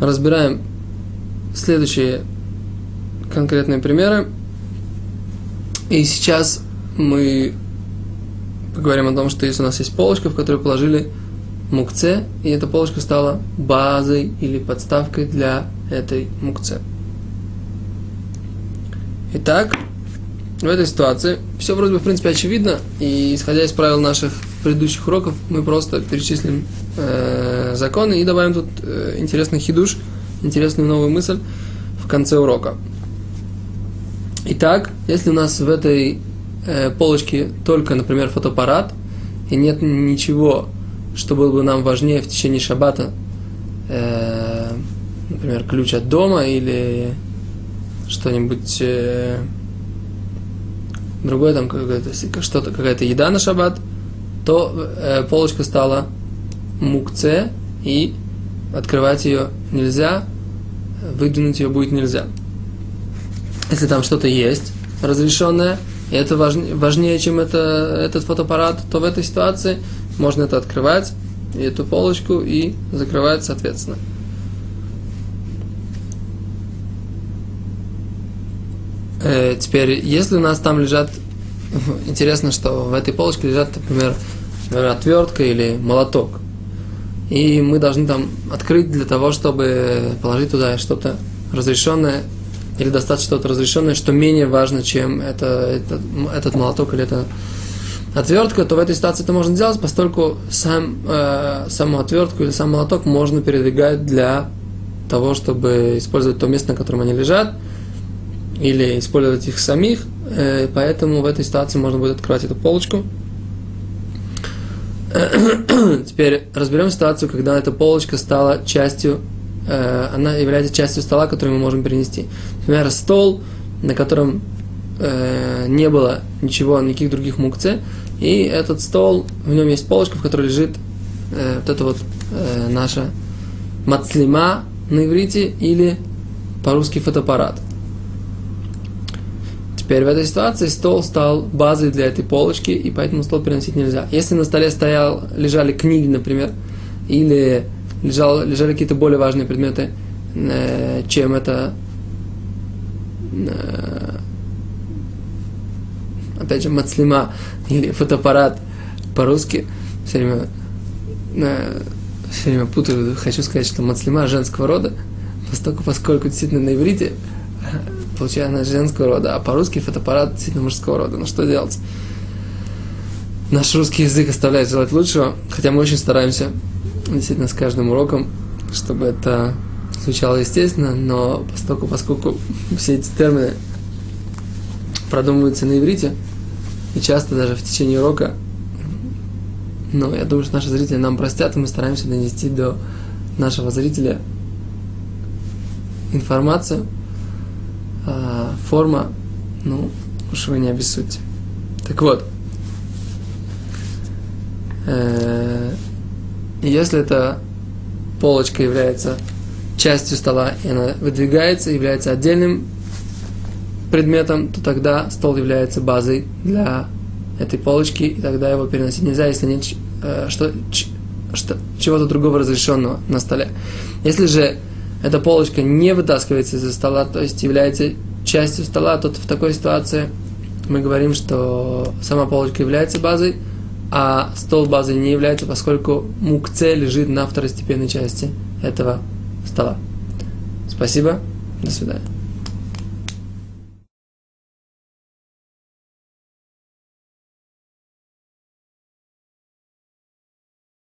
разбираем следующие конкретные примеры. И сейчас мы поговорим о том, что если у нас есть полочка, в которую положили мукце, и эта полочка стала базой или подставкой для этой мукце. Итак, в этой ситуации все вроде бы, в принципе, очевидно, и исходя из правил наших предыдущих уроков, мы просто перечислим э, законы и добавим тут э, интересный хидуш, интересную новую мысль в конце урока. Итак, если у нас в этой э, полочке только, например, фотоаппарат, и нет ничего, что было бы нам важнее в течение шаббата, э, например, ключ от дома или что-нибудь э, другое, там какое-то, что-то, какая-то еда на шаббат, то э, полочка стала мукце, и открывать ее нельзя, выдвинуть ее будет нельзя. Если там что-то есть разрешенное, и это важнее, важнее чем это, этот фотоаппарат, то в этой ситуации можно это открывать, эту полочку, и закрывать соответственно. Э, теперь, если у нас там лежат, интересно, что в этой полочке лежат, например отвертка или молоток. И мы должны там открыть для того, чтобы положить туда что-то разрешенное или достать что-то разрешенное, что менее важно, чем это, это, этот молоток или эта отвертка, то в этой ситуации это можно делать, поскольку сам, э, саму отвертку или сам молоток можно передвигать для того, чтобы использовать то место, на котором они лежат, или использовать их самих, э, поэтому в этой ситуации можно будет открывать эту полочку. Теперь разберем ситуацию, когда эта полочка стала частью, э, она является частью стола, который мы можем перенести. Например, стол, на котором э, не было ничего, никаких других мукце, и этот стол, в нем есть полочка, в которой лежит вот это вот наша мацлима на иврите или по-русски фотоаппарат. Теперь в этой ситуации стол стал базой для этой полочки, и поэтому стол переносить нельзя. Если на столе стоял, лежали книги, например, или лежал, лежали какие-то более важные предметы, э, чем это, э, опять же, мацлима или фотоаппарат по-русски, все время, э, все время путаю, хочу сказать, что мацлима женского рода, поскольку, поскольку действительно на иврите получается она женского рода, а по-русски фотоаппарат действительно мужского рода. Ну что делать? Наш русский язык оставляет желать лучшего, хотя мы очень стараемся действительно с каждым уроком, чтобы это звучало естественно, но поскольку, поскольку все эти термины продумываются на иврите, и часто даже в течение урока, ну, я думаю, что наши зрители нам простят, и мы стараемся донести до нашего зрителя информацию, а, форма, ну, уж вы не обессудьте. Так вот, э, если эта полочка является частью стола, и она выдвигается, является отдельным предметом, то тогда стол является базой для этой полочки, и тогда его переносить нельзя, если нет э, что, что, чего-то другого разрешенного на столе. Если же эта полочка не вытаскивается из-за стола, то есть является частью стола, то в такой ситуации мы говорим, что сама полочка является базой, а стол базой не является, поскольку мукце лежит на второстепенной части этого стола. Спасибо, до свидания.